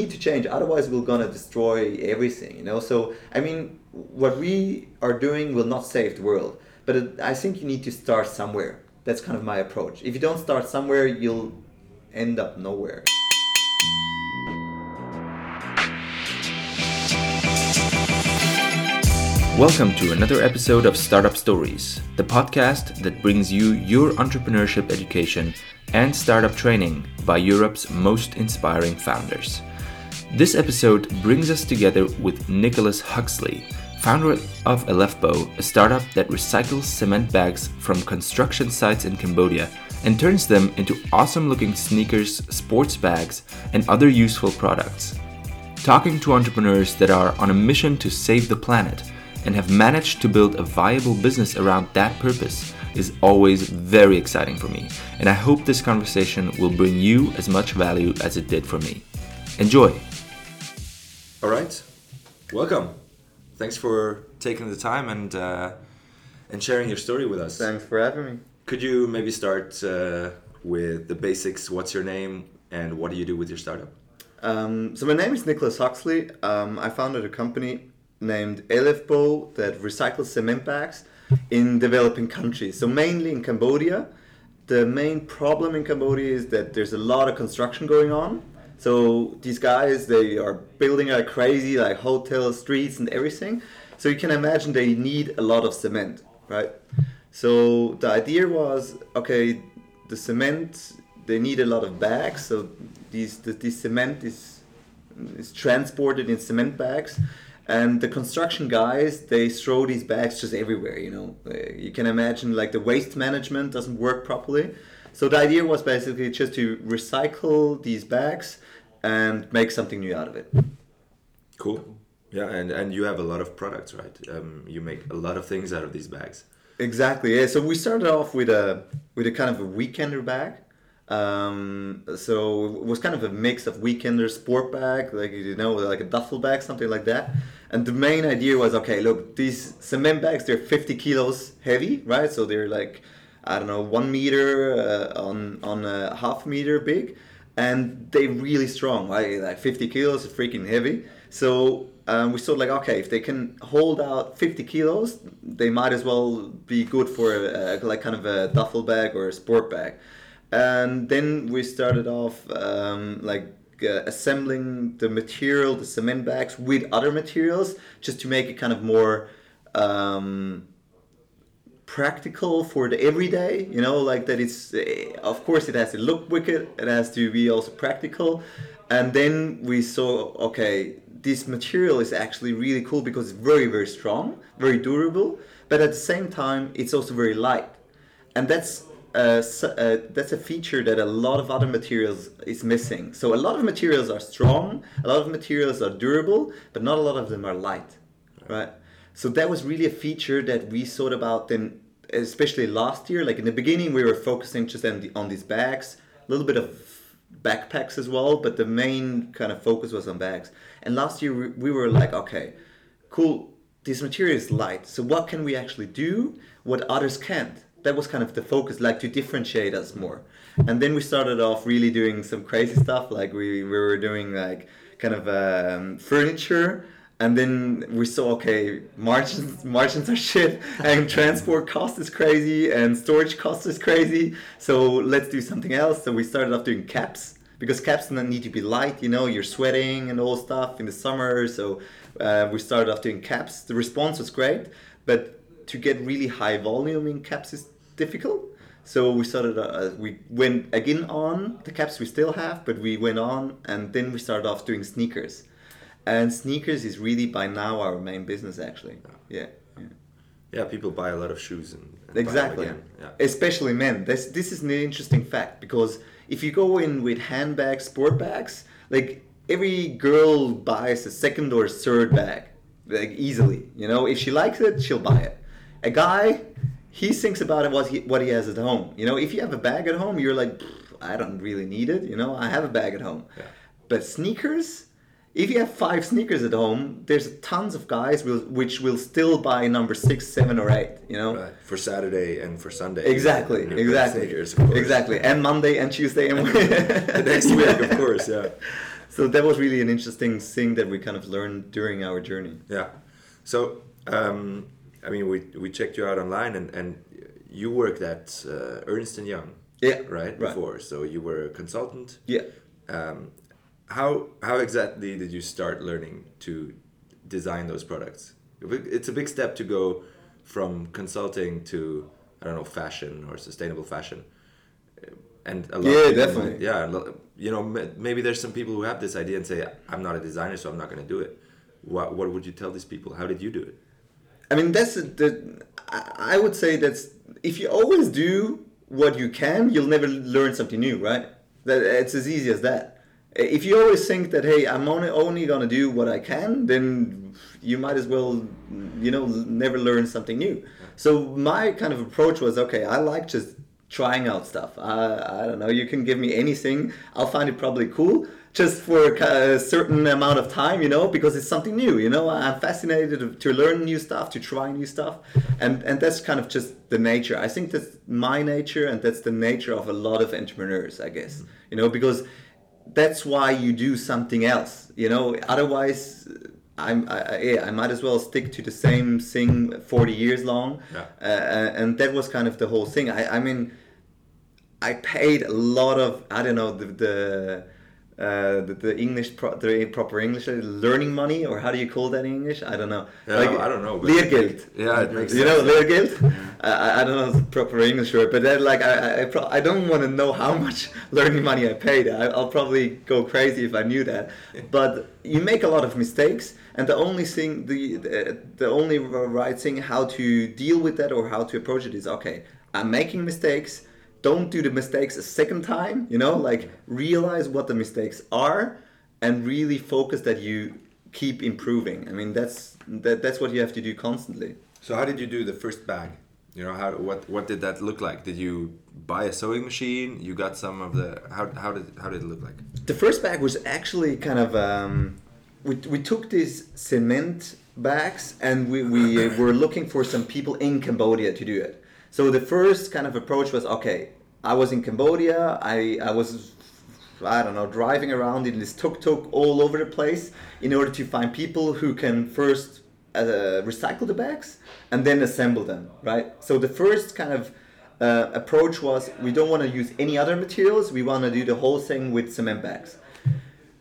need to change. Otherwise, we're gonna destroy everything. You know. So I mean, what we are doing will not save the world, but it, I think you need to start somewhere. That's kind of my approach. If you don't start somewhere, you'll end up nowhere. Welcome to another episode of Startup Stories, the podcast that brings you your entrepreneurship education and startup training by Europe's most inspiring founders. This episode brings us together with Nicholas Huxley, founder of Elephbo, a startup that recycles cement bags from construction sites in Cambodia and turns them into awesome looking sneakers, sports bags, and other useful products. Talking to entrepreneurs that are on a mission to save the planet and have managed to build a viable business around that purpose is always very exciting for me, and I hope this conversation will bring you as much value as it did for me. Enjoy! All right, welcome. Thanks for taking the time and uh, and sharing your story with us. Thanks for having me. Could you maybe start uh, with the basics? What's your name and what do you do with your startup? Um, so my name is Nicholas Huxley. Um, I founded a company named Elephbo that recycles cement bags in developing countries. So mainly in Cambodia. The main problem in Cambodia is that there's a lot of construction going on. So these guys they are building like crazy, like hotels, streets, and everything. So you can imagine they need a lot of cement, right? So the idea was okay, the cement they need a lot of bags. So these the, this cement is is transported in cement bags and the construction guys they throw these bags just everywhere you know Uh, you can imagine like the waste management doesn't work properly so the idea was basically just to recycle these bags and make something new out of it Cool. Yeah, and, and you have a lot of products, right? Um, you make a lot of things out of these bags. exactly yeah so we started off with a with a kind of a weekender bag um, so it was kind of a mix of weekender sport bag like you know like a duffel bag something like that and the main idea was okay look these cement bags they're 50 kilos heavy right so they're like i don't know one meter uh, on on a half meter big and they're really strong right? Like 50 kilos freaking heavy. So um, we thought like okay if they can hold out 50 kilos they might as well be good for a, like kind of a duffel bag or a sport bag. And then we started off um, like uh, assembling the material the cement bags with other materials just to make it kind of more um, practical for the everyday you know like that it's uh, of course it has to look wicked it has to be also practical and then we saw okay this material is actually really cool because it's very very strong very durable but at the same time it's also very light and that's uh, uh, that's a feature that a lot of other materials is missing. So a lot of materials are strong, a lot of materials are durable, but not a lot of them are light, right? So that was really a feature that we thought about then, especially last year. Like in the beginning, we were focusing just on, the, on these bags, a little bit of backpacks as well, but the main kind of focus was on bags. And last year we, we were like, okay, cool, this material is light. So what can we actually do what others can't? That was kind of the focus, like to differentiate us more. And then we started off really doing some crazy stuff, like we, we were doing like kind of um, furniture. And then we saw, okay, margins margins are shit, and transport cost is crazy, and storage cost is crazy. So let's do something else. So we started off doing caps because caps don't need to be light. You know, you're sweating and all stuff in the summer. So uh, we started off doing caps. The response was great, but to get really high volume in caps is difficult. So we started. Uh, we went again on the caps we still have, but we went on, and then we started off doing sneakers. And sneakers is really by now our main business, actually. Yeah. yeah. Yeah, people buy a lot of shoes and, and Exactly. Yeah. Especially men. This this is an interesting fact because if you go in with handbags, sport bags, like every girl buys a second or third bag, like easily. You know, if she likes it, she'll buy it. A guy, he thinks about it what he what he has at home. You know, if you have a bag at home, you're like, I don't really need it. You know, I have a bag at home. Yeah. But sneakers, if you have five sneakers at home, there's tons of guys will, which will still buy number six, seven, or eight. You know, Right. For Saturday and for Sunday. Exactly, And exactly, sneakers, exactly, and Monday and Tuesday and the next week, of course. Yeah. so that was really an interesting thing that we kind of learned during our journey. Yeah. So, um, I mean, we, we checked you out online and, and you worked at uh, Ernst & Young. Yeah. Right? Before. So you were a consultant. Yeah. Um, how, how exactly did you start learning to design those products? It's a big step to go from consulting to, I don't know, fashion or sustainable fashion and a lot yeah, definitely. Yeah, you know, maybe there's some people who have this idea and say, "I'm not a designer, so I'm not going to do it." What What would you tell these people? How did you do it? I mean, that's the. I would say that's if you always do what you can, you'll never learn something new, right? That it's as easy as that. If you always think that, hey, I'm only only gonna do what I can, then you might as well, you know, never learn something new. So my kind of approach was, okay, I like just trying out stuff. I, I don't know. You can give me anything. I'll find it probably cool just for a certain amount of time, you know, because it's something new. You know, I'm fascinated to, to learn new stuff, to try new stuff, and and that's kind of just the nature. I think that's my nature, and that's the nature of a lot of entrepreneurs, I guess. You know, because that's why you do something else. You know, otherwise. I'm, I, yeah, I might as well stick to the same thing 40 years long. Yeah. Uh, and that was kind of the whole thing. I, I mean, I paid a lot of I don't know the the uh, the, the, English pro, the proper English uh, learning money or how do you call that in English? I don't know. Yeah, like, I don't know. Lehrgeld. Yeah, it makes you sense. know Lehrgeld. Yeah. I, I don't know the proper English word, but then like I I, pro- I don't want to know how much learning money I paid. I, I'll probably go crazy if I knew that. But you make a lot of mistakes, and the only thing the, the the only right thing how to deal with that or how to approach it is okay. I'm making mistakes don't do the mistakes a second time you know like realize what the mistakes are and really focus that you keep improving. I mean that's that, that's what you have to do constantly. So how did you do the first bag? You know how what what did that look like? Did you buy a sewing machine? You got some of the how, how did how did it look like? The first bag was actually kind of um, we, we took these cement bags and we, we were looking for some people in cambodia to do it so the first kind of approach was okay. I was in Cambodia. I I was I don't know driving around in this tuk tuk all over the place in order to find people who can first uh, recycle the bags and then assemble them. Right. So the first kind of uh, approach was we don't want to use any other materials. We want to do the whole thing with cement bags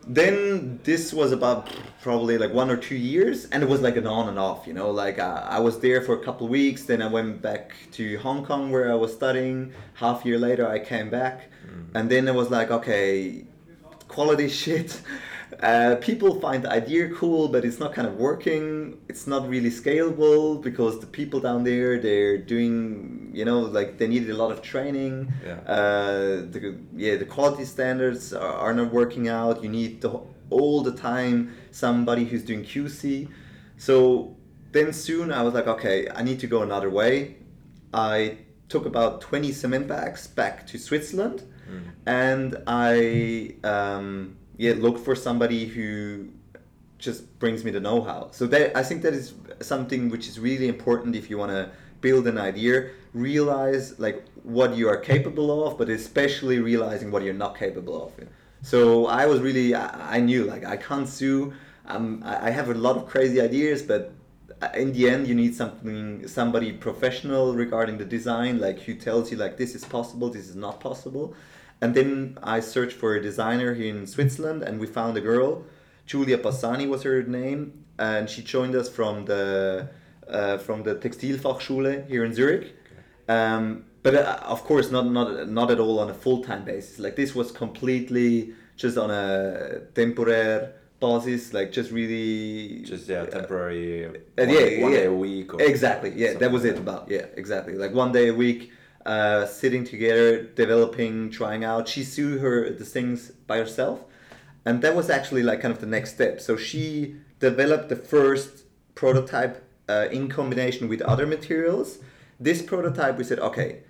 then this was about probably like one or two years and it was like an on and off you know like uh, i was there for a couple of weeks then i went back to hong kong where i was studying. Half year later i came back. Mm-hmm. and then it was like okay quality shit uh, people find the idea cool, but it's not kind of working. It's not really scalable because the people down there they're doing, you know, like they needed a lot of training. Yeah. Uh, the, yeah, the quality standards are, are not working out. You need the, all the time somebody who's doing QC. So then soon I was like, okay, I need to go another way. I took about 20 cement bags back to Switzerland mm. and I um, yeah look for somebody who just brings me the know-how. So that i think that is something which is really important if you want to build an idea. Realize like what you are capable of but especially realizing what you're not capable of. So i was really i, I knew like i can't sew um, i have a lot of crazy ideas but in the end you need something somebody professional regarding the design like who tells you like this is possible this is not possible and then I searched for a designer here in Switzerland, and we found a girl. Julia Passani was her name, and she joined us from the uh, from the Textilfachschule here in Zurich. Um, but uh, of course, not not not at all on a full time basis. Like this was completely just on a temporary basis, like just really just yeah temporary. Uh, one, yeah, one yeah. day a week. exactly. Yeah, that was it. About yeah, exactly. Like one day a week uh, sitting together, developing, trying out. She sewed her the things by herself, and that was actually like kind of the next step. So she developed the first prototype uh, in combination with other materials. This prototype, we said, okay,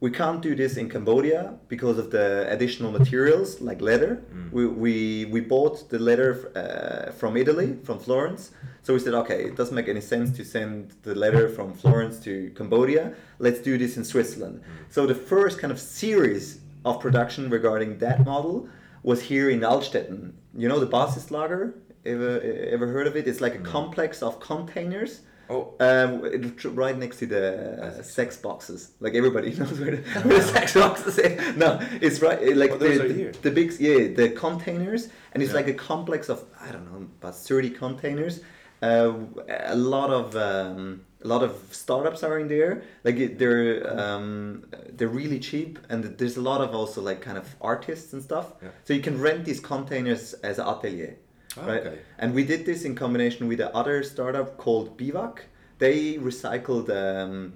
we can't do this in Cambodia because of the additional materials like leather. Mm. We, we, we bought the leather uh, from Italy, from Florence. So we said, okay, it doesn't make any sense to send the leather from Florence to Cambodia. Let's do this in Switzerland. Mm. So the first kind of series of production regarding that model was here in Altstetten. You know the Basislager? Ever ever heard of it? It's like a complex of containers. Oh. Um, it- right next to the uh, sex boxes, like everybody knows where the, where the sex boxes. Are. No, it's right. Like Oh, the, the, the big, yeah, the containers, and it's Yeah. like a complex of I don't know about thirty containers. Uh, a lot of um, a lot of startups are in there. Like they're um, they're really cheap, and there's a lot of also like kind of artists and stuff. Yeah. So you can rent these containers as an atelier. Ah, right? okay. And we did this in combination with another startup called Bivac. They recycled um,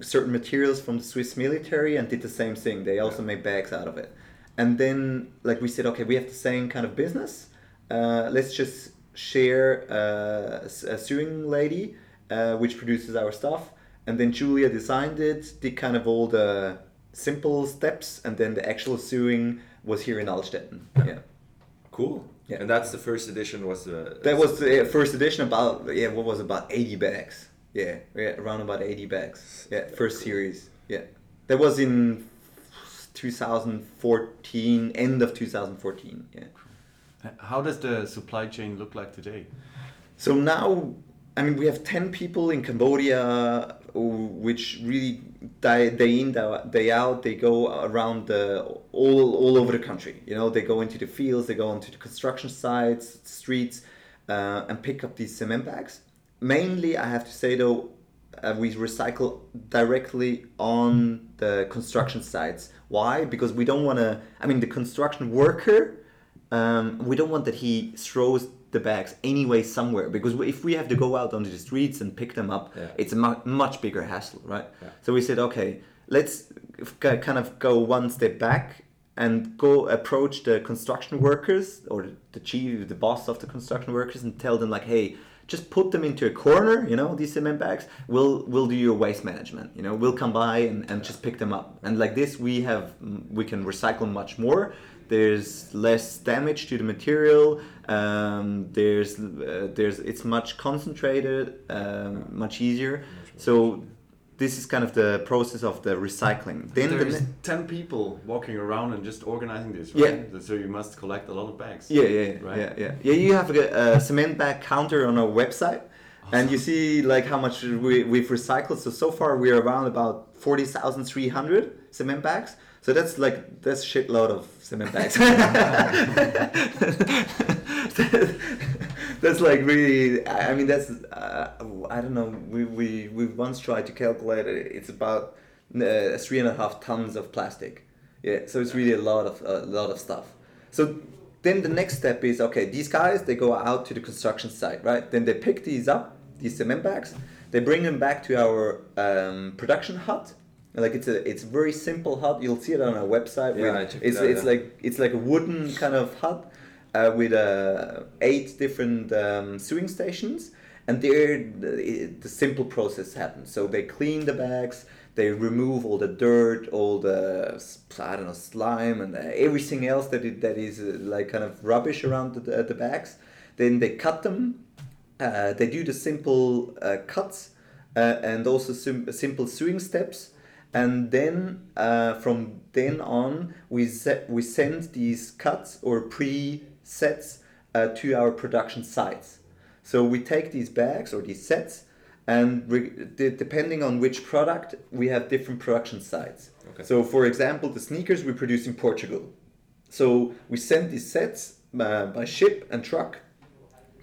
certain materials from the Swiss military and did the same thing. They also made bags out of it. And then, like we said, okay, we have the same kind of business. Uh, let's just share uh, a sewing lady, uh, which produces our stuff. And then Julia designed it, did kind of all the simple steps, and then the actual sewing was here in Altstetten. Yeah. Cool. Yeah. And that's the first edition was the. That was the first edition about yeah what was it, about eighty bags yeah yeah around about eighty bags yeah first series yeah that was in 2014 end of 2014 yeah How does the supply chain look like today? so now I mean we have ten people in Cambodia which really day, day in day- out they go around the all all over the country. You know they go into the fields they go into the construction sites streets uh, and pick up these cement bags. Mainly I have to say though uh, we recycle directly on the construction sites. Why? Because we don't want to I mean the construction worker um, we don't want that he throws the bags anyway somewhere because if we have to go out onto the streets and pick them up, Yeah. it's a mu- much bigger hassle, right? Yeah. So we said, okay, let's ki- kind of go one step back and go approach the construction workers or the chief, the boss of the construction workers, and tell them like, hey. Just put them into a corner, you know, these cement bags. We'll we'll do your waste management. You know, we'll come by and, and just pick them up. And like this, we have we can recycle much more. There's less damage to the material. Um, there's uh, there's it's much concentrated, um, much easier. So this is kind of the process of the recycling. Then the There's ne- 10 people walking around and just organizing this, Yeah. So you must collect a lot of bags. Yeah, yeah, yeah, Right. yeah, yeah. Yeah, you have a, a cement bag counter on our website, and you see like how much we, we've recycled. So so far we're around about forty thousand three hundred cement bags. So that's like that's shitload of cement bags. that's like really. I mean that's uh, I don't know. We we we once tried to calculate it. It's about uh, three and a half tons of plastic. Yeah, so it's really a lot of a lot of stuff. So then the next step is okay. These guys they go out to the construction site, right? Then they pick these up, these cement bags. They bring them back to our um, production hut. Like it's a it's very simple hut. You'll see it on our website. Yeah, with- I it's it out, it's yeah. like it's like a wooden kind of hut uh, with uh, eight different um, sewing stations, and there the, the simple process happens. So they clean the bags, they remove all the dirt, all the I don't know slime and uh, everything else that it, that is uh, like kind of rubbish around the, the, the bags. Then they cut them. Uh, they do the simple uh, cuts uh, and also sim- simple sewing steps and then uh, from then on we set, we send these cuts or pre-sets uh, to our production sites so we take these bags or these sets and re- de- depending on which product we have different production sites Okay. so for example the sneakers we produce in portugal so we send these sets uh, by ship and truck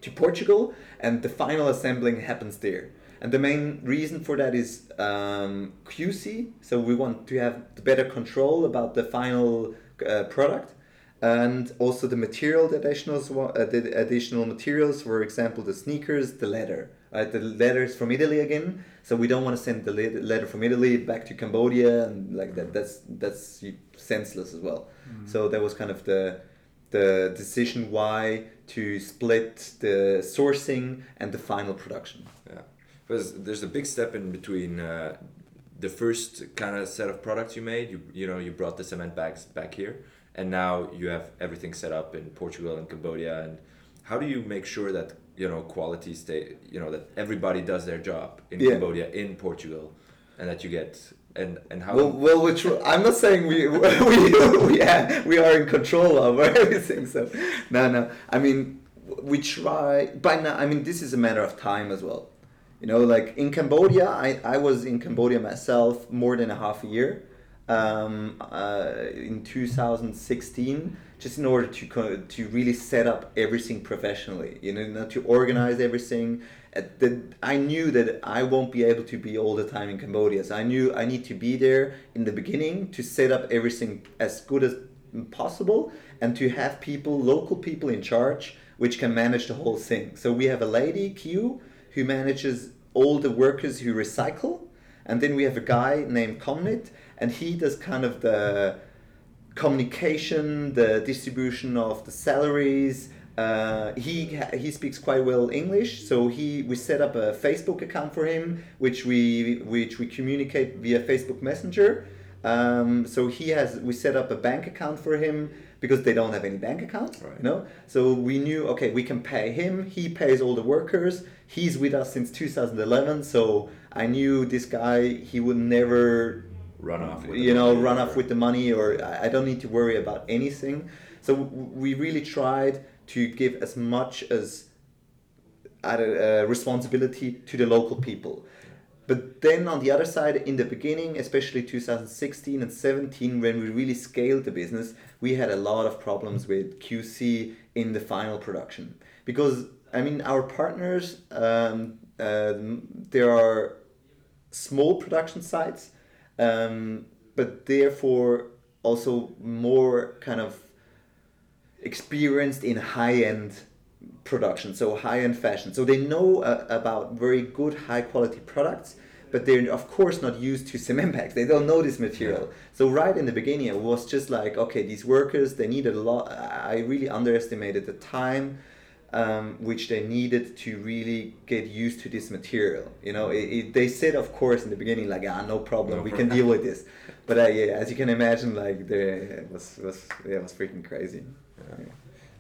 to Portugal, and the final assembling happens there. And the main reason for that is um, QC. So we want to have better control about the final uh, product, and also the material, the additional, uh, the additional materials. For example, the sneakers, the leather. Right, the leather is from Italy again, so we don't want to send the le- leather from Italy back to Cambodia and like that. That's that's senseless as well. So that was kind of the the decision why to split the sourcing and the final production. Yeah, because there's a big step in between uh, the first kind of set of products you made. You you know you brought the cement bags back here, and now you have everything set up in Portugal and Cambodia. And how do you make sure that you know quality stay? You know that everybody does their job in Yeah. Cambodia, in Portugal, and that you get and and how Well, well, which I'm not saying we we we, are, we are in control of everything. So no, no. I mean, we try. By now, I mean this is a matter of time as well. You know, like in Cambodia, I, I was in Cambodia myself more than a half a year um, uh, in 2016, just in order to to really set up everything professionally. You know, not to organize everything. The, I knew that I won't be able to be all the time in Cambodia, so I knew I need to be there in the beginning to set up everything as good as possible and to have people, local people in charge, which can manage the whole thing. So we have a lady, Q, who manages all the workers who recycle, and then we have a guy named Comnit, and he does kind of the communication, the distribution of the salaries. Uh, he he speaks quite well English, so he we set up a Facebook account for him, which we which we communicate via Facebook Messenger. Um, so he has we set up a bank account for him because they don't have any bank accounts, Right. you know. So we knew okay, we can pay him. He pays all the workers. He's with us since 2011, so I knew this guy. He would never run off with you know run off with the money or I don't need to worry about anything so we really tried to give as much as uh, responsibility to the local people but then on the other side in the beginning especially 2016 and 17 when we really scaled the business we had a lot of problems with qc in the final production. Because i mean our partners um, um, there are small production sites, um, but therefore also more kind of experienced in high end production, so high end fashion. So they know uh, about very good, high quality products, but they're of course not used to cement bags. They don't know this material. So right in the beginning, it was just like, okay, these workers they needed a lot. I really underestimated the time um, which they needed to really get used to this material. You know, it, it, they said, of course, in the beginning, like, ah, no problem, No we problem. can deal with this. But uh, yeah, as you can imagine, like, the it was was yeah, it was freaking crazy. Yeah.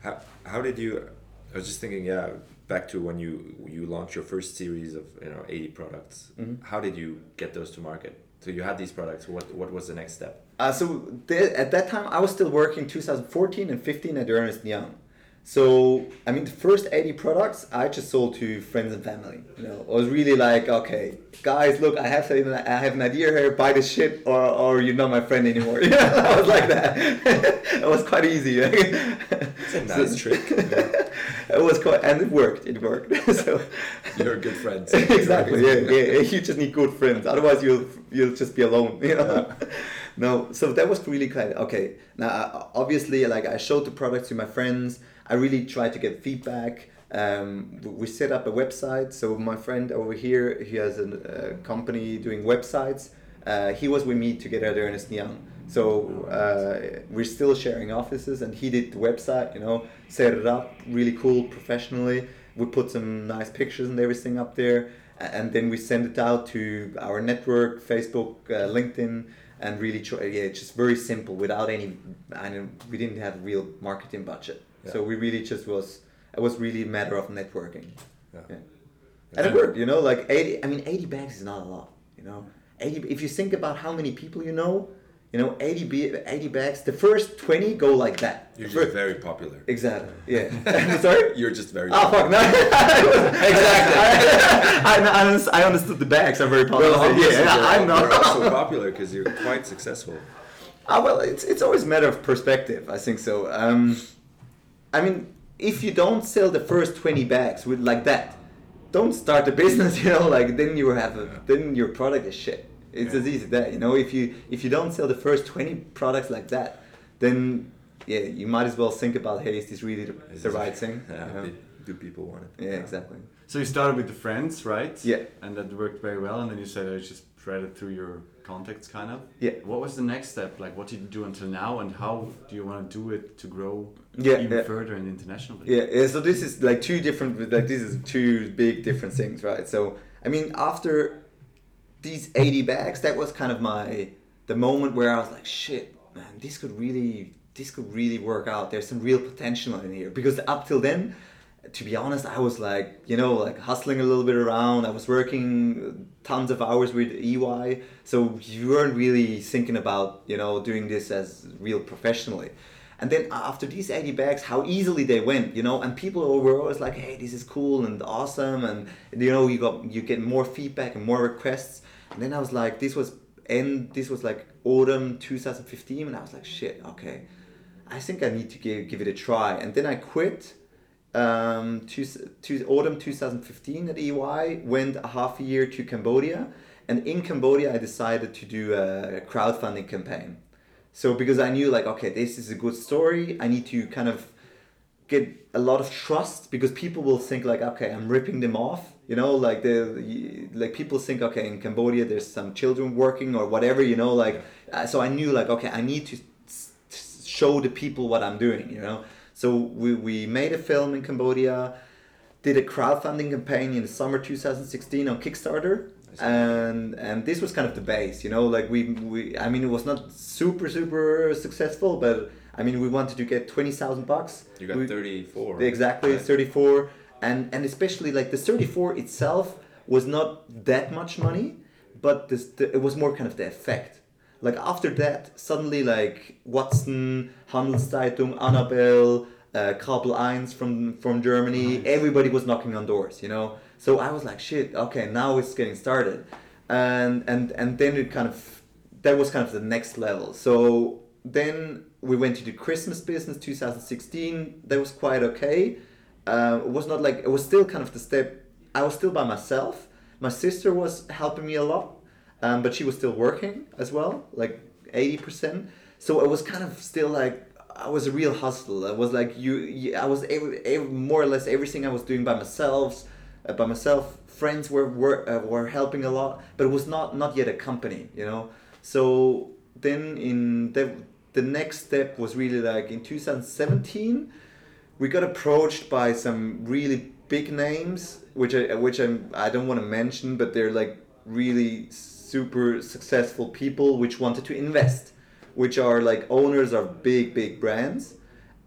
How, how did you? I was just thinking, yeah, back to when you you launched your first series of you know eighty products. Mhm. How did you get those to market? So you had these products. What what was the next step? Uh, so there, at that time, I was still working 2014 and 15 at Ernst Young. So I mean, the first 80 products I just sold to friends and family. You know, I was really like, okay, guys, look, I have an, I have an idea here. Buy this shit, or, or you're not my friend anymore. Yeah, I was like that. it was quite easy. It's a nice trick. it was quite, and it worked. It worked. so You're good friends. exactly. Yeah, yeah. You just need good friends. Otherwise, you'll you'll just be alone. You know. No. So that was really kind of okay. Now, uh, obviously, like I showed the product to my friends. I really tried to get feedback. Um, we set up a website. So my friend over here, he has a uh, company doing websites. Uh, he was with me together at Ernst Young. So uh, we're still sharing offices, and he did the website. You know, set it up really cool, professionally. We put some nice pictures and everything up there, and then we send it out to our network, Facebook, uh, LinkedIn, and really try. Yeah, just very simple, without any. Know we didn't have a real marketing budget, so we really just was. It was really a matter of networking. Yeah. Yeah. And it worked, you know, like 80, I mean, 80 bags is not a lot, you know. 80, if you think about how many people you know, you know, 80, b- 80 bags, the first 20 go like that. You're The just very popular. Exactly, yeah. Sorry? You're just very. Oh, fuck, no. exactly. I, I, I, understood the bags are very popular. Well, yeah, I'm not. you're also popular because you're quite successful. Ah, well, it's, it's always a matter of perspective. I think so. Um, I mean, if you don't sell the first twenty bags with like that, don't start the business. You know, like then you have a, then your product is shit. It's Yeah. as easy as that. You know, if you if you don't sell the first twenty products like that, then yeah, you might as well think about hey, is this really the, Is the this- right thing? Yeah. You know? do- Do people want it? Yeah, exactly. So you started with the friends, right? Yeah. And that worked very well, and then you said oh, I just spread it through your contacts, kind of. Yeah. What was the next step? Like, what did you do until now, and how do you want to do it to grow Yeah, even yeah. further and internationally? Yeah, yeah, so this is like two different, like this is two big different things, right? So, I mean, after these 80 bags, that was kind of my, the moment where I was like, shit, man, this could really, this could really work out. There's some real potential in here. Because up till then, to be honest, I was like, you know, like hustling a little bit around. I was working uh, tons of hours with EY, so you weren't really thinking about, you know, doing this as real professionally. And then after these 80 bags, how easily they went, you know, and people were always like, hey, this is cool and awesome, and you know, you got you get more feedback and more requests. And then I was like, this was end, this was like autumn 2015, and I was like, shit, okay, I think I need to give give it a try. And then I quit um, to, to autumn 2015 at EY, went a half a year to Cambodia, and in Cambodia I decided to do a crowdfunding campaign. So because I knew like okay, this is a good story, I need to kind of get a lot of trust because people will think like okay, I'm ripping them off, you know, like the like people think okay, in Cambodia there's some children working or whatever, you know, like uh, so I knew like okay, I need to show the people what I'm doing, you know. So we, we made a film in Cambodia, did a crowdfunding campaign in the summer 2016 on Kickstarter. And and this was kind of the base, you know, like we, we I mean it was not super super successful, but I mean we wanted to get twenty thousand bucks. You got we, thirty four. Exactly, right. thirty four. And and especially like the thirty four itself was not that much money, but this the, it was more kind of the effect like after that, suddenly like Watson, Handelszeitung, Annabelle, uh, Kabel 1 from from Germany, nice. everybody was knocking on doors, you know. So I was like, shit, okay, now it's getting started, and and and then it kind of that was kind of the next level. So then we went to the Christmas business 2016. That was quite okay. Uh, it was not like it was still kind of the step. I was still by myself. My sister was helping me a lot um, but she was still working as well, like eighty percent. So it was kind of still like I was a real hustle. I was like you, you I was more or less everything I was doing by myself. Uh, by myself, friends were were uh, were helping a lot, but it was not not yet a company, you know. So then in the the next step was really like in 2017 we got approached by some really big names which I which I'm, I don't want to mention but they're like really super successful people which wanted to invest, which are like owners of big big brands,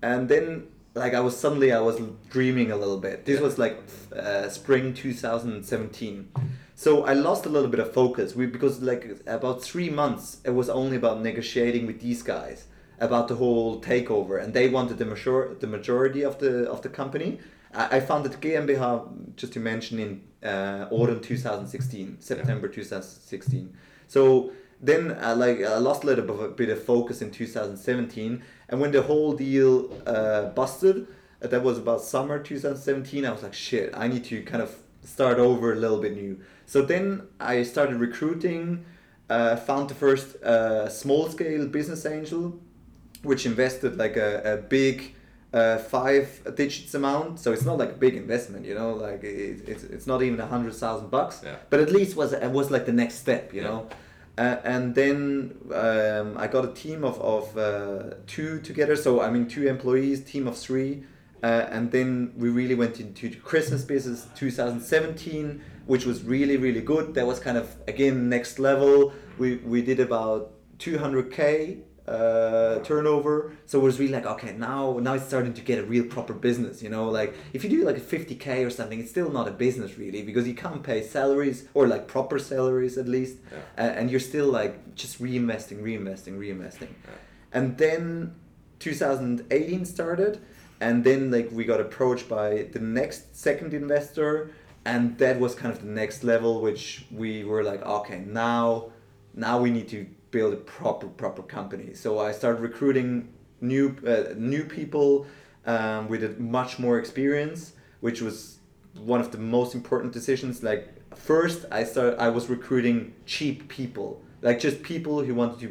and then like I was suddenly I was dreaming a little bit. This was like uh, spring 2017. So I lost a little bit of focus we, because like about three months it was only about negotiating with these guys about the whole takeover and they wanted the major the majority of the of the company. I, I founded GmbH just to mention in uh, autumn 2016, September 2016. So then I uh, like I lost a little bit of focus in 2017, and when the whole deal uh, busted, uh, that was about summer 2017. I was like, shit, I need to kind of start over a little bit new. So then I started recruiting, uh, found the first uh, small scale business angel, which invested like a, a big uh, five digits amount, so it's not like a big investment, you know, like it, it's, it's not even a hundred thousand bucks, yeah. but at least was it was like the next step, you yeah. know. Uh, and then um, I got a team of, of uh, two together, so I mean two employees, team of three, uh, and then we really went into the Christmas business 2017, which was really really good. That was kind of again next level. We we did about 200k uh, turnover. So it was really like, okay, now now it's starting to get a real proper business. You know, like if you do like a fifty k or something, it's still not a business really because you can't pay salaries or like proper salaries at least, yeah. uh, and you're still like just reinvesting, reinvesting, reinvesting, yeah. and then 2018 started, and then like we got approached by the next second investor. And that was kind of the next level, which we were like, okay, now, now we need to build a proper proper company. So I started recruiting new uh, new people um, with much more experience, which was one of the most important decisions. Like first, I started I was recruiting cheap people, like just people who wanted to.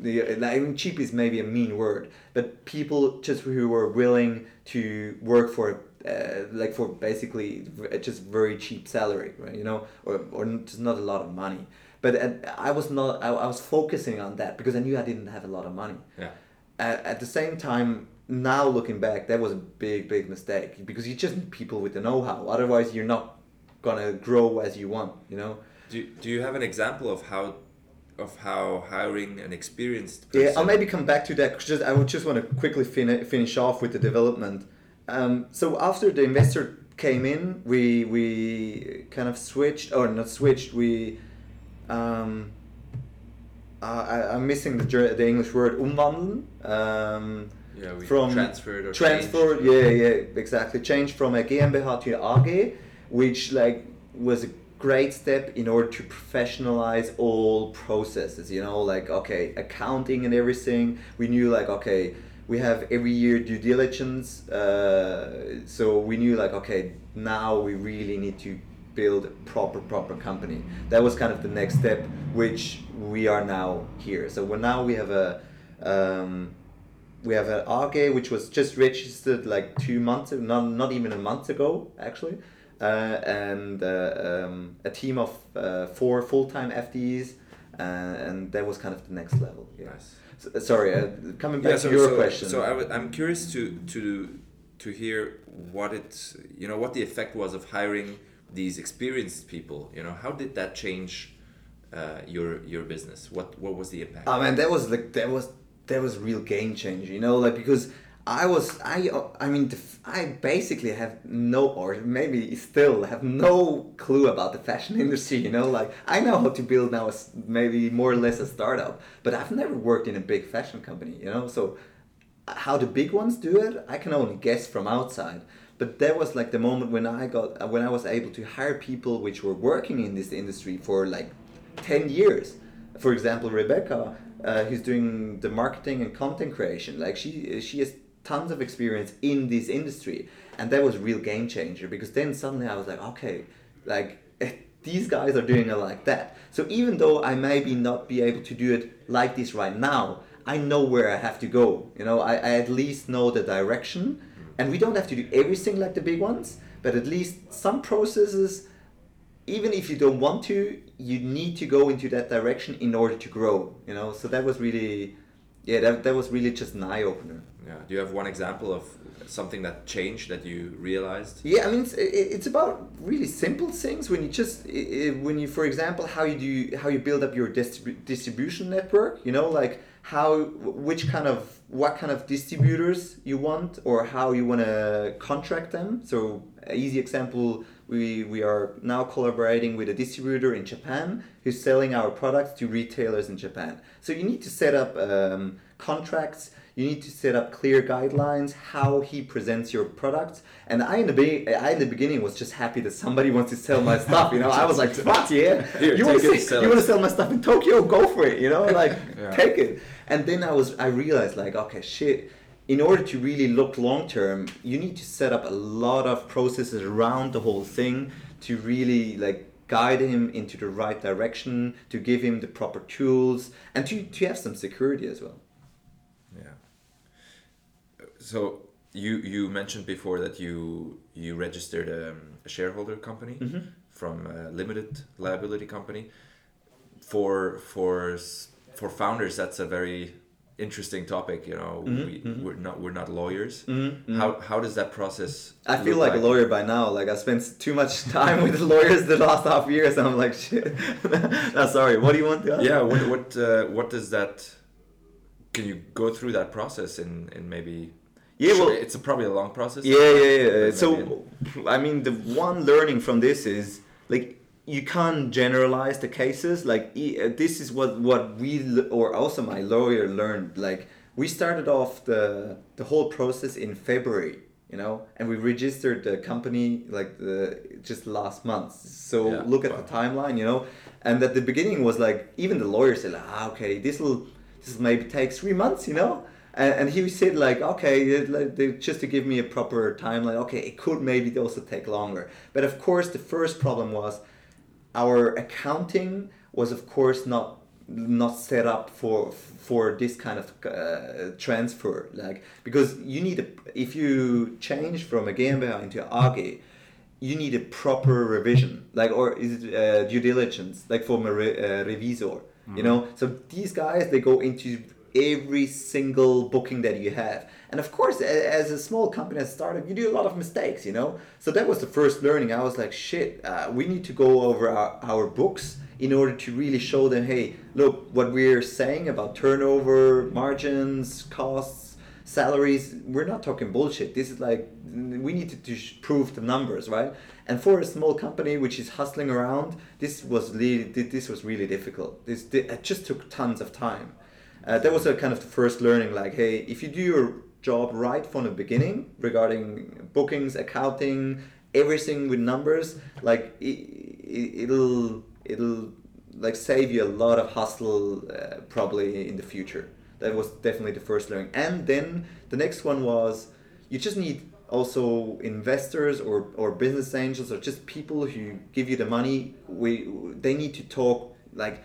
I mean, cheap is maybe a mean word, but people just who were willing to work for uh, like for basically just very cheap salary, right? You know, or or just not a lot of money but I was not I, I was focusing on that because I knew I didn't have a lot of money. Yeah. At, at the same time now looking back that was a big big mistake because you just need people with the know-how. Otherwise you're not gonna grow as you want you know? Do, do you have an example of how of how hiring an experienced person yeah i'll maybe come back to that just i would just want to quickly fin- finish off with the development. Um, so after the investor came in, we we kind of switched, or not switched. We um, uh, I, I'm missing the the English word umwandeln. Um, Yeah, we from transferred or transferred, changed. yeah, yeah, exactly. Changed from a GmbH to a AG, which like was a great step in order to professionalize all processes. You know, like okay, accounting and everything. We knew like okay, we have every year due diligence, uh, so we knew like okay, now we really need to build a proper proper company. That was kind of the next step, which we are now here. So we're now we have a. Um, we have an AG which was just registered like two months not, not even a month ago actually, uh, and uh, um, a team of uh, four full-time FTEs, uh, and that was kind of the next level. Yeah. Nice. So, sorry, uh, coming back Yeah, so, to your so, question. so I w- I'm curious to to to hear what it you know what the effect was of hiring these experienced people. You know, how did that change uh, your your business? What what was the impact? Oh man, that was like that was that was real game changer. You know, like because I was I I mean i basically have no or maybe still have no clue about the fashion industry. You know, like I know how to build now maybe more or less a startup, but I've never worked in a big fashion company. You know, so how the big ones do it, I can only guess from outside. But that was like the moment when I got when I was able to hire people which were working in this industry for like ten years. For example, Rebecca, uh, who's doing the marketing and content creation, like she she has tons of experience in this industry, and that was real game changer because then suddenly I was like, okay, like these guys are doing it like that. So even though I maybe not be able to do it like this right now, I know where I have to go. You know, I, I at least know the direction, and we don't have to do everything like the big ones, but at least some processes, even if you don't want to, you need to go into that direction in order to grow. You know, so that was really, yeah, that, that was really just an eye opener. yeah. Do you have one example of something that changed that you realized? Yeah, I mean, it's, it's about really simple things. When you just, when you, for example, how you do, how you build up your distrib- distribution network. You know, like how, which kind of, what kind of distributors you want, or how you want to contract them. So, easy example, we we are now collaborating with a distributor in Japan who's selling our products to retailers in Japan. So you need to set up um, contracts you need to set up clear guidelines how he presents your products. And i in the be- i in the beginning was just happy that somebody wants to sell my stuff you know? I was like what yeah. Here, you want to sell you want to sell my stuff in tokyo? Go for it you know? Like Yeah. take it. And then i was i realized like okay shit. In order to really look long term you need to set up a lot of processes around the whole thing to really like guide him into the right direction to give him the proper tools and to, to have some security as well. So you you mentioned before that you you registered um, a shareholder company mm-hmm. from a limited liability company. For for for founders, that's a very interesting topic. You know, mm-hmm, we, mm-hmm. we're not we're not lawyers. How how does that process? I feel look like, a lawyer by now. Like I spent too much time with lawyers the last half years, and I'm like, shit. no, sorry. What do you want to ask? Yeah. What what uh, what does that? Can you go through that process in in maybe? Yeah, Sure, well- it's a, probably a long process. Yeah, yeah, yeah. So, I mean, the one learning from this is like you can't generalize the cases. Like uh, this is what what we or also my lawyer learned. Like we started off the the whole process in February, you know, and we registered the company like the just last month. So Yeah, look at wow. the timeline, you know. And at the beginning was like even the lawyer said, ah, okay, this will this will maybe take three months, you know. And, and he said like, okay, like, they- just to give me a proper timeline. Okay, it could maybe also take longer. But of course, the first problem was our accounting was of course not not set up for for this kind of uh, transfer like because you need a if you change from a GmbH into AG you need a proper revision like or is it uh, due diligence like from a re, uh, revisor you know so these guys they go into every single booking that you have and of course as a small company as a startup you do a lot of mistakes you know so that was the first learning i was like shit uh, we need to go over our, our books in order to really show them hey look what we're saying about turnover margins costs salaries. We're not talking bullshit. This is like we need to, to prove the numbers, right? And for a small company which is hustling around, this was really this was really difficult. This it just took tons of time. Uh, that was a kind of the first learning. Like, hey, if you do your job right from the beginning regarding bookings, accounting, everything with numbers, like it, it'll it'll like save you a lot of hustle uh, probably in the future. That was definitely the first learning. And then the next one was you just need also investors or, or business angels or just people who give you the money. We they need to talk like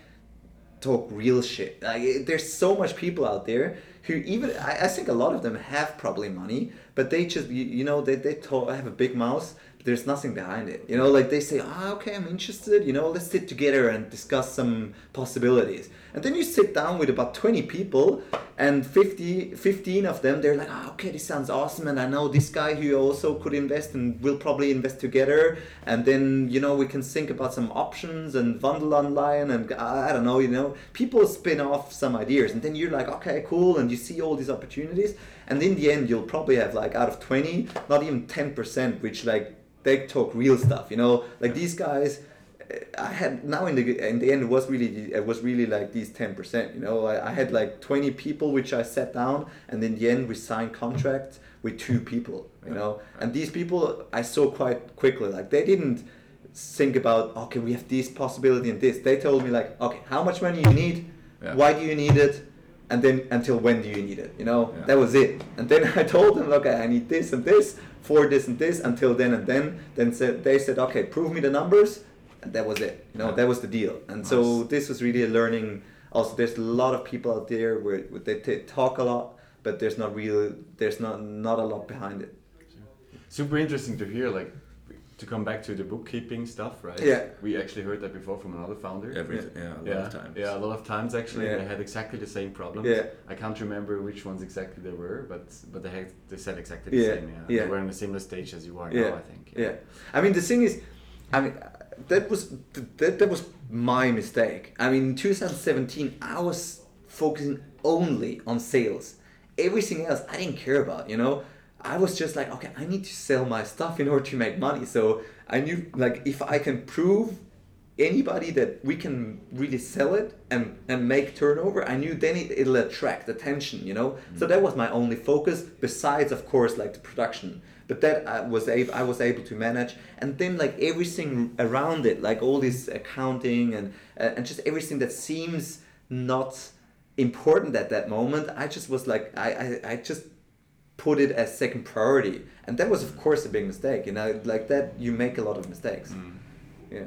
talk real shit. Like there's so much people out there who even I, I think a lot of them have probably money, but they just you, you know they they talk, I have a big mouth there's nothing behind it. You know, like they say, ah, okay, I'm interested. You know, let's sit together and discuss some possibilities. And then you sit down with about 20 people, and 50, 15 of them, they're like, ah, okay, this sounds awesome, and I know this guy who also could invest, and we'll probably invest together. And then you know we can think about some options and bundle online. and I don't know, you know, people spin off some ideas, and then you're like, okay, cool, and you see all these opportunities, and in the end, you'll probably have like out of 20, not even 10%, which like they talk real stuff. You know, like these guys. I had now in the in the end it was really it was really like these ten percent. You know, I, I had mm-hmm. like twenty people which I sat down, and in the end we signed contracts with two people. You know, and these people I saw quite quickly. Like they didn't think about okay we have this possibility and this. They told me like okay how much money you need, yeah. why do you need it, and then until when do you need it? You know, yeah. that was it. And then I told them okay I need this and this for this and this until then and then. Then said they said, okay, prove me the numbers, and that was it. You know, that was the deal. And nice. so this was really a learning. Also, there's a lot of people out there where, they, they talk a lot, but there's not real. There's not not a lot behind it. Super interesting to hear. Like to come back to the bookkeeping stuff, right? Yeah. We actually heard that before from another founder. Every, yeah. yeah, a lot yeah. of times. Yeah, a lot of times actually. Yeah. They had exactly the same problems. Yeah. I can't remember which ones exactly they were, but but they had they said exactly the yeah. same. Yeah. yeah. They were in a similar stage as you are yeah. now, I think. Yeah. yeah. I mean, the thing is, I mean, that was that, that was my mistake. I mean, in 2017, I was focusing only on sales. Everything else I didn't care about, you know. I was just like, okay, I need to sell my stuff in order to make money. So I knew like if I can prove anybody that we can really sell it and, and make turnover, I knew then it, it'll attract attention, you know? Mm-hmm. So that was my only focus, besides of course like the production. But that I was able I was able to manage and then like everything around it, like all this accounting and uh, and just everything that seems not important at that moment, I just was like I, I, I just put it as second priority. And that was of course a big mistake you know like that you make a lot of mistakes. Mm. yeah.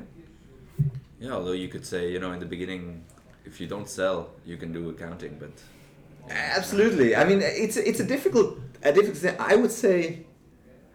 Yeah although you could say you know in the beginning if you don't sell you can do accounting but absolutely. I mean it's it's a difficult a difficult thing. I would say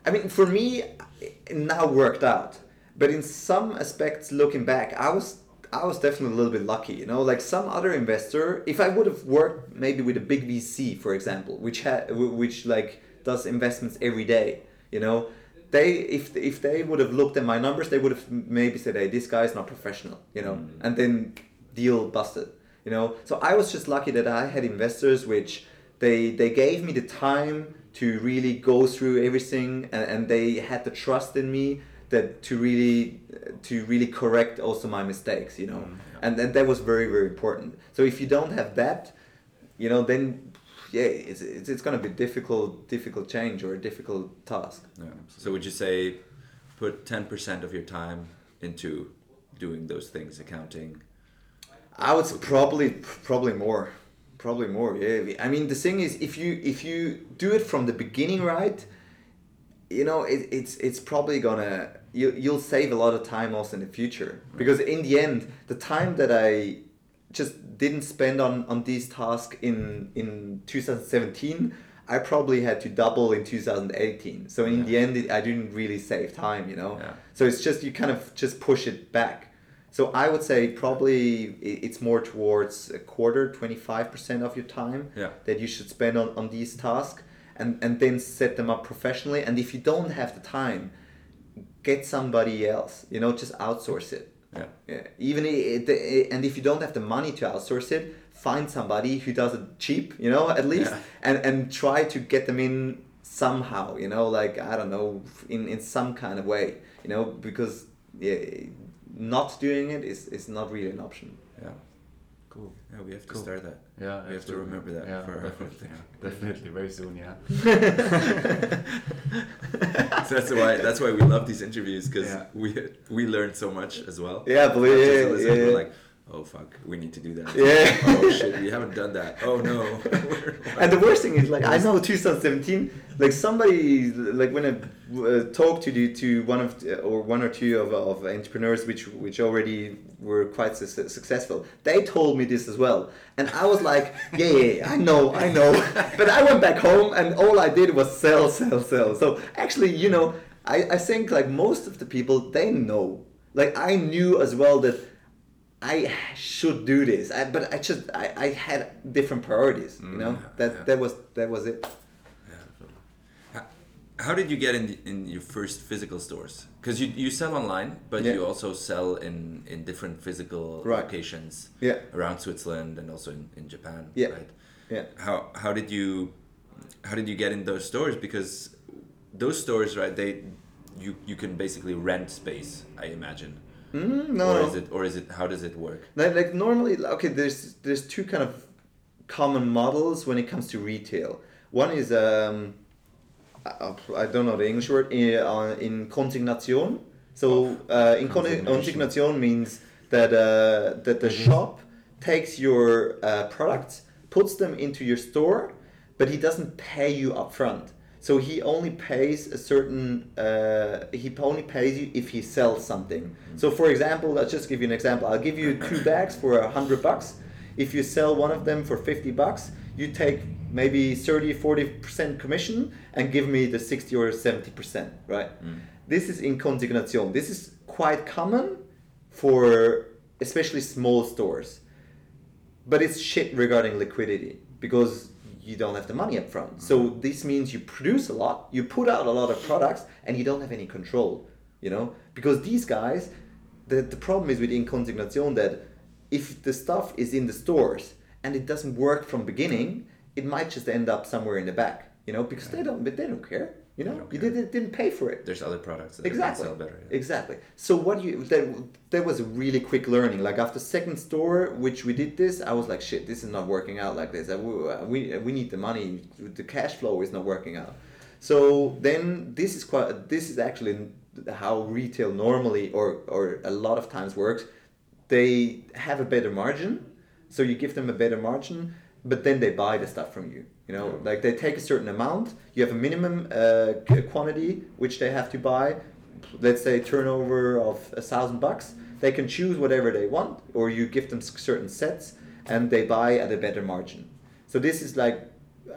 i mean for me it now worked out. But in some aspects looking back i was I was definitely a little bit lucky, you know. Like some other investor, if I would have worked maybe with a big VC, for example, which had which like does investments every day, you know, they if if they would have looked at my numbers, they would have maybe said, "Hey, this guy is not professional," you know, mm. and then deal busted, you know. So I was just lucky that I had investors which they they gave me the time to really go through everything, and, and they had the trust in me that to really to really correct also my mistakes you know? Mm, yeah. and, and that was very very important. So if you don't have that you know then yeah it's, it's, it's going to be difficult difficult change or a difficult task. Yeah. so would you say put 10% of your time into doing those things accounting? I would probably probably more. Probably more yeah. I mean the thing is if you if you do it from the beginning right you know it, it's it's probably gonna you, you'll save a lot of time also in the future because in the end the time that i just didn't spend on on these tasks in in 2017 i probably had to double in 2018 so in yeah. the end it, i didn't really save time you know yeah. so it's just you kind of just push it back so i would say probably it's more towards a quarter 25% of your time yeah. that you should spend on, on these tasks and, and then set them up professionally and if you don't have the time get somebody else. You know, just outsource it. Yeah. yeah. Even it, it, and if you don't have the money to outsource it, find somebody who does it cheap, you know, at least, Yeah. and and try to get them in somehow, you know, like I don't know, in in some kind of way, you know, because yeah, not doing it is is not really an option. Yeah. Cool. Yeah, we have to Cool. start that. Yeah, We have to remember that Yeah, for our definitely, thing. yeah, definitely, very soon. Yeah. so that's why that's why we love these interviews because Yeah. we we learn so much as well. Yeah, believe Not just yeah, to yeah, yeah. like, oh fuck, we need to do that. Yeah. oh shit, we haven't done that. Oh no. and the worst thing is like I know 2017 like somebody like when I uh, talked to the, to one of the, or one or two of, of entrepreneurs which which already were quite su- successful they told me this as well and I was like yeah, yeah, yeah I know I know but I went back home and all I did was sell sell sell so actually you know I, I think like most of the people they know like I knew as well that I should do this, I, but I just I, I had different priorities. You know Mm, that yeah. that was that was it. How, how did you get in the, in your first physical stores? Because you, you sell online, but Yeah. you also sell in, in different physical Right. locations Yeah. around Switzerland and also in, in Japan. Yeah. Right. Yeah. How how did you how did you get in those stores? Because those stores, right? They you you can basically rent space. I imagine. Mm, no, or is it or is it how does it work? Like, like normally, okay, there's there's two kind of common models when it comes to retail. One is um, I, don't know the English word in, uh, in consignation. So uh, in Consignation. means that uh, that the shop takes your uh, products, puts them into your store, but he doesn't pay you upfront. So he only pays a certain. Uh, he only pays you if he sells something. So for example, let's just give you an example. I'll give you two bags for a hundred bucks. If you sell one of them for fifty bucks, you take maybe 30 40 percent commission and give me the 60 or 70 percent right this is in consignation this is quite common for especially small stores but it's shit regarding liquidity because you don't have the money up front. So this means you produce a lot, you put out a lot of products, and you don't have any control. You know, because these guys, the the problem is with inconsignation that if the stuff is in the stores and it doesn't work from beginning, it might just end up somewhere in the back. You know, because they don't, but they don't care. You know, you didn't, didn't pay for it. There's other products that Exactly. sell better. yeah. Exactly. So what you that that was a really quick learning. Like after second store, which we did this, I was like, shit, this is not working out like this. We we need the money. The cash flow is not working out. So then this is quite. This is actually how retail normally or or a lot of times works. They have a better margin, so you give them a better margin, but then they buy the stuff from you. You know, like they take a certain amount. You have a minimum uh, quantity which they have to buy. Let's say turnover of a thousand bucks. They can choose whatever they want, or you give them certain sets, and they buy at a better margin. So this is like,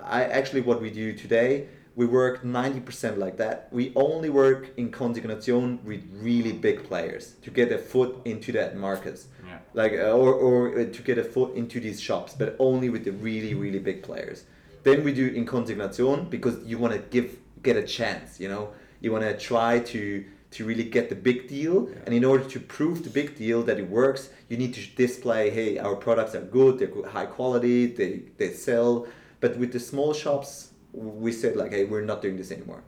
I actually what we do today. We work ninety percent like that. We only work in consignation with really big players to get a foot into that market, Yeah. like uh, or, or uh, to get a foot into these shops but only with the really really big players then we do in consignation because you want to give get a chance you know? You want to try to to really get the big deal. And in order to prove the big deal that it works you need to display hey our products are good they're good, high quality they they sell. But with the small shops we said like hey we're not doing this anymore.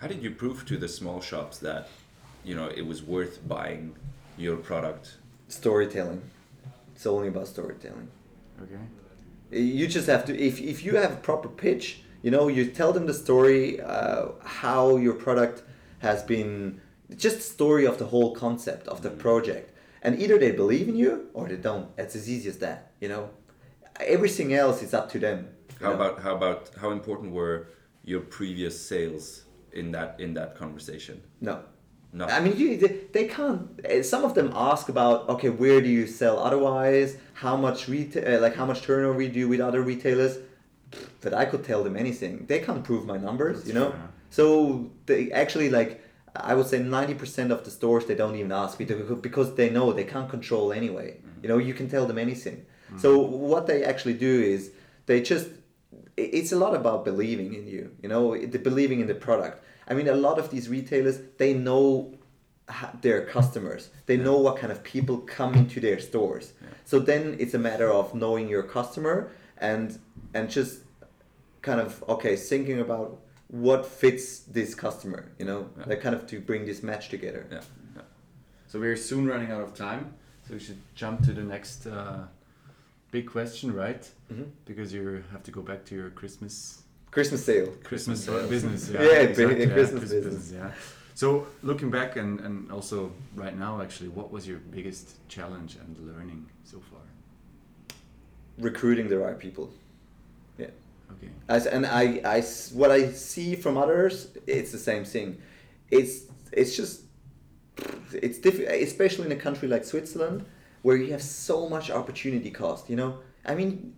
How did you prove to the small shops that you know it was worth buying your product? storytelling. It's only about storytelling. Okay. You just have to if, if you have a proper pitch you know you tell them the story uh, how your product has been just story of the whole concept of the project. And either they believe in you or they don't. It's as easy as that you know? Everything else is up to them How know? about how about how important were your previous sales in that in that conversation? no No. I mean, you, they, they can't. eh, Some of them ask about, okay, where do you sell otherwise? How much retail, uh, like how much turnover do you do with other retailers? That I could tell them anything. They can't prove my numbers, That's you know. So they actually like, I would say ninety percent of the stores they don't even ask me to, because they know they can't control anyway. You know, you can tell them anything. So what they actually do is they just it's a lot about believing in you you know the believing in the product i mean a lot of these retailers they know their customers. They know what kind of people come into their stores. So then it's a matter of knowing your customer and and just kind of okay thinking about what fits this customer. You know, Yeah. like kind of to bring this match together. Yeah. yeah. So we're soon running out of time, so we should jump to the next uh, big question, right? Mhm. Because you have to go back to your Christmas Christmas sale. Christmas sales. business. Yeah, Yeah, exactly, yeah, Christmas business. Yeah. So looking back and, and also right now, actually, what was your biggest challenge and learning so far? Recruiting the right people. Yeah. Okay. As and I, I, what I see from others, it's the same thing. It's it's just it's difficult, especially in a country like Switzerland, where you have so much opportunity cost. You know, I mean,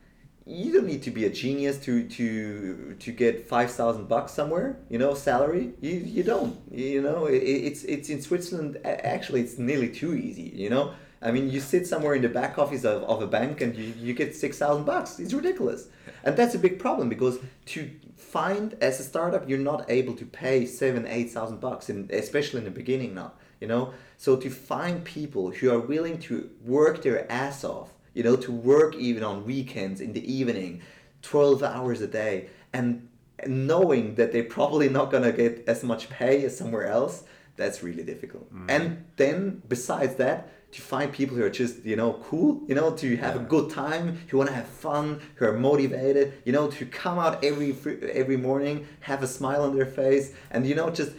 you don't need to be a genius to to to get five thousand bucks somewhere. You know, salary. You you don't. You know, it, it's it's in Switzerland. Actually, it's nearly too easy. You know. I mean, you sit somewhere in the back office of, of a bank and you, you get 6,000 bucks. It's ridiculous. And that's a big problem because to find, as a startup, you're not able to pay seven, 8,000 bucks, and especially in the beginning now, you know? So to find people who are willing to work their ass off, you know, to work even on weekends, in the evening, 12 hours a day, and knowing that they're probably not going to get as much pay as somewhere else, that's really difficult. Mm-hmm. And then besides that, to find people who are just you know cool, you know, to have a good time, who want to have fun, who are motivated, you know, to come out every every morning, have a smile on their face, and you know just.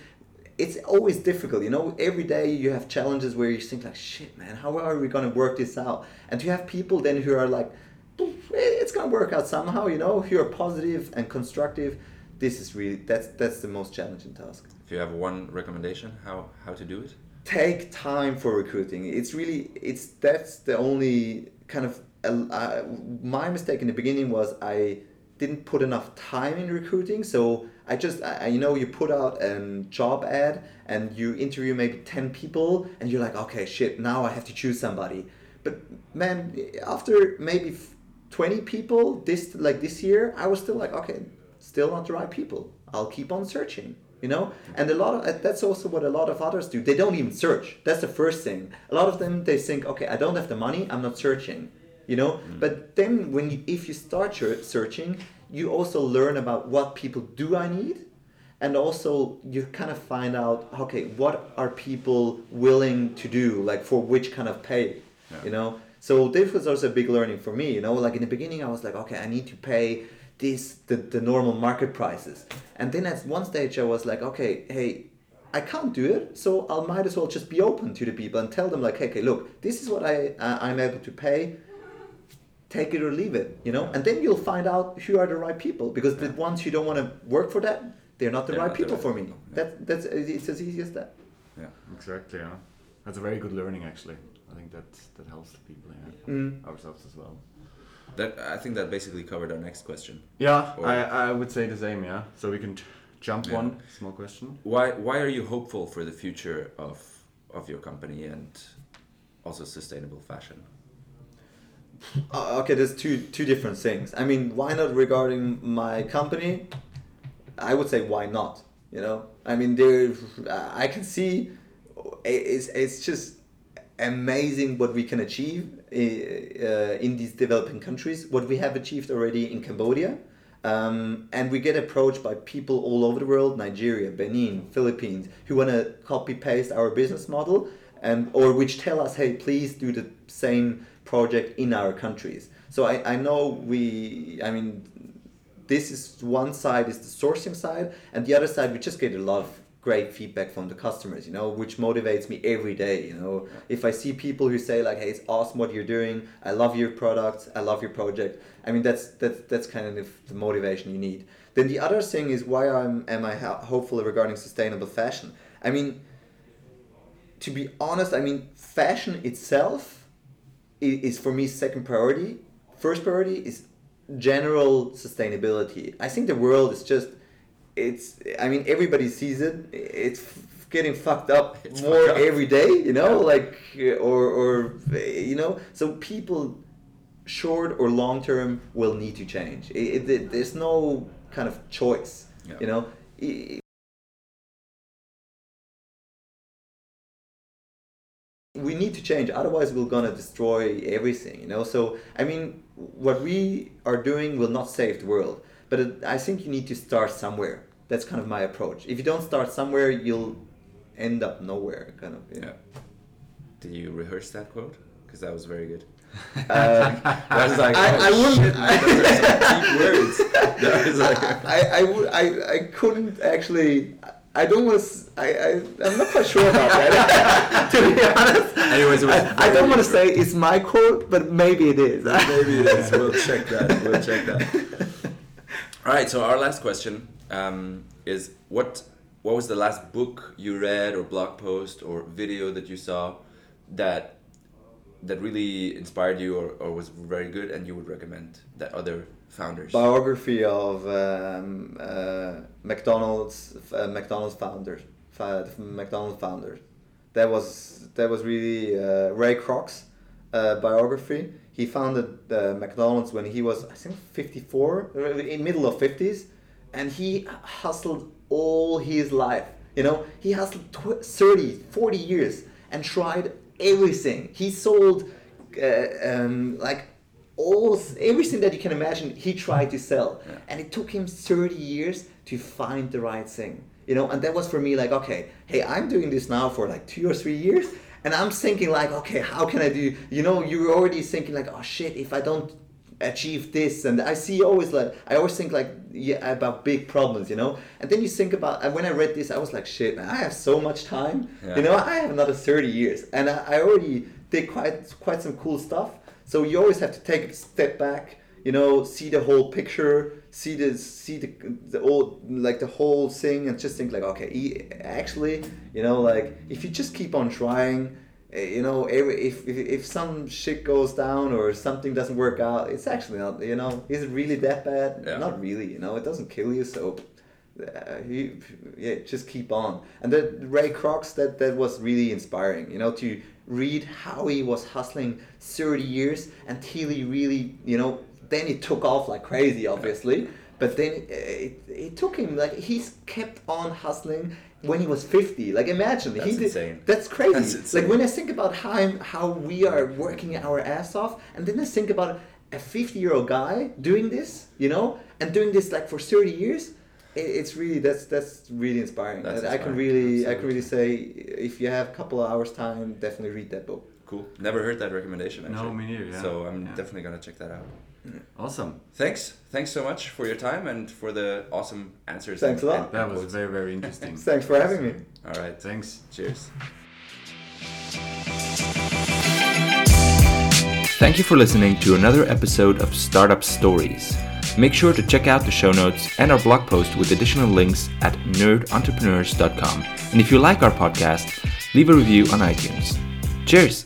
It's always difficult, you know. Every day you have challenges where you think like, "Shit, man, how are we gonna work this out?" And you have people then who are like, "It's gonna work out somehow," you know, who are positive and constructive. This is really that's that's the most challenging task If you have one recommendation, how how to do it? take time for recruiting it's really it's that's the only kind of uh, my mistake in the beginning was i didn't put enough time in recruiting so i just I, you know you put out a job ad and you interview maybe 10 people and you're like okay shit now i have to choose somebody. But man after maybe 20 people this like this year i was still like okay still not the right people. I'll keep on searching you know? And a lot of that's also what a lot of others do. They don't even search. That's the first thing. A lot of them they think okay i don't have the money i'm not searching you know? Mm. But then when you if you start searching you also learn about what people do i need and also you kind of find out okay what are people willing to do like for which kind of pay Yeah. you know? So this was also a big learning for me you know? Like in the beginning i was like okay i need to pay this the, the normal market prices. And then at one stage i was like okay hey i can't do it so i might as well just be open to the people and tell them like hey, okay look this is what i uh, i'm able to pay take it or leave it you know and then you'll find out who are the right people because the ones who don't want to work for that they're not the They're right not the people right for me people, yeah. that that's it's as easy as that Yeah. Exactly. Yeah. That's a very good learning, actually. I think that that helps the people, yeah. Mm. ourselves as well. That I think that basically covered our next question. Yeah, Or- I, I would say the same. Yeah. So we can t- jump Yeah. one small question. Why why are you hopeful for the future of of your company and also sustainable fashion? Uh, okay, there's two two different things. I mean, why not regarding my company? I would say why not. You know, I mean, there I can see it's it's just amazing what we can achieve uh, in these developing countries. What we have achieved already in Cambodia. Um, and we get approached by people all over the world, Nigeria, Benin, Philippines, who want to copy paste our business model, and or which tell us, hey, please do the same project in our countries. So I, I know we, I mean, this is one side is the sourcing side, and the other side we just get a lot of great feedback from the customers, you know, which motivates me every day. You know, if I see people who say like, "Hey, it's awesome what you're doing. I love your product. I love your project." I mean, that's that's that's kind of the motivation you need. Then the other thing is why I'm am I ho- hopeful regarding sustainable fashion. I mean, to be honest, I mean, fashion itself is for me second priority. First priority is general sustainability. I think the world is just it's I mean everybody sees it. It's f- getting fucked up It's more fucked up. every day, you know, Yeah. like uh, or or you know, so people short or long term will need to change. It, it, there's no kind of choice, Yeah. you know. We need to change. Otherwise, we're gonna destroy everything. You know. So I mean, what we are doing will not save the world, but it, I think you need to start somewhere. That's kind of my approach. If you don't start somewhere, you'll end up nowhere. Kind of. know. Yeah. Did you rehearse that quote? Because that was very good. Uh, I was like, oh, I wouldn't- shit, man, those are some deep words. That was like, I, I, would, I, I couldn't actually. I don't want to. I, I, I'm not quite sure about that. to be honest. Anyways, it was I, I don't want to say it's my quote, but maybe it is. Maybe it is. We'll check that. We'll check that. All right. So our last question um, is what what was the last book you read or blog post or video that you saw that that really inspired you or, or was very good and you would recommend that other founders? Biography of um, uh, McDonald's uh, McDonald's founders, McDonald's founders. That was that was really uh, Ray Kroc's uh, biography. He founded uh, McDonald's when he was I think 54, uh, in middle of 50s, and he hustled all his life. You know, he hustled tw- 30, 40 years and tried everything. He sold uh, um, like all everything that you can imagine he tried to sell Yeah. and it took him 30 years to find the right thing you know and that was for me like okay hey i'm doing this now for like two or three years and i'm thinking like okay how can i do you know you're already thinking like oh shit if i don't achieve this and i see always like i always think like yeah about big problems you know and then you think about and when i read this i was like shit man i have so much time Yeah. you know i have another 30 years and i, I already did quite quite some cool stuff so you always have to take a step back, you know, see the whole picture, see the see the the old like the whole thing, and just think like, okay, actually, you know, like if you just keep on trying, eh, you know, every, if, if if some shit goes down or something doesn't work out, it's actually not, you know, is it really that bad? Yeah. Not really, you know, it doesn't kill you, so. Uh, you, yeah, just keep on. And that Ray Kroc's, that that was really inspiring. You know, to read how he was hustling 30 years until he really, you know, then it took off like crazy, obviously. But then uh, it, it took him like he's kept on hustling when he was 50. Like imagine That's he did, insane. That's crazy. That's. Like when I think about how I'm, how we are working our ass off, and then I think about a 50 year old guy doing this, you know, and doing this like for 30 years. I- It's really that's that's really inspiring. That's And I can inspiring, really I can really say if you have a couple of hours time, definitely read that book. Cool. Never heard that recommendation. No, Actually. me neither, yeah. So I'm Yeah. definitely gonna check that out. Awesome. Thanks. Thanks so much for your time and for the awesome answers. Thanks and- a lot. and That was quotes. very, very interesting. Thanks for having me. All right. Thanks. Cheers. Thank you for listening to another episode of Startup Stories. Make sure to check out the show notes and our blog post with additional links at nerdentrepreneurs.com. And if you like our podcast, leave a review on iTunes. Cheers!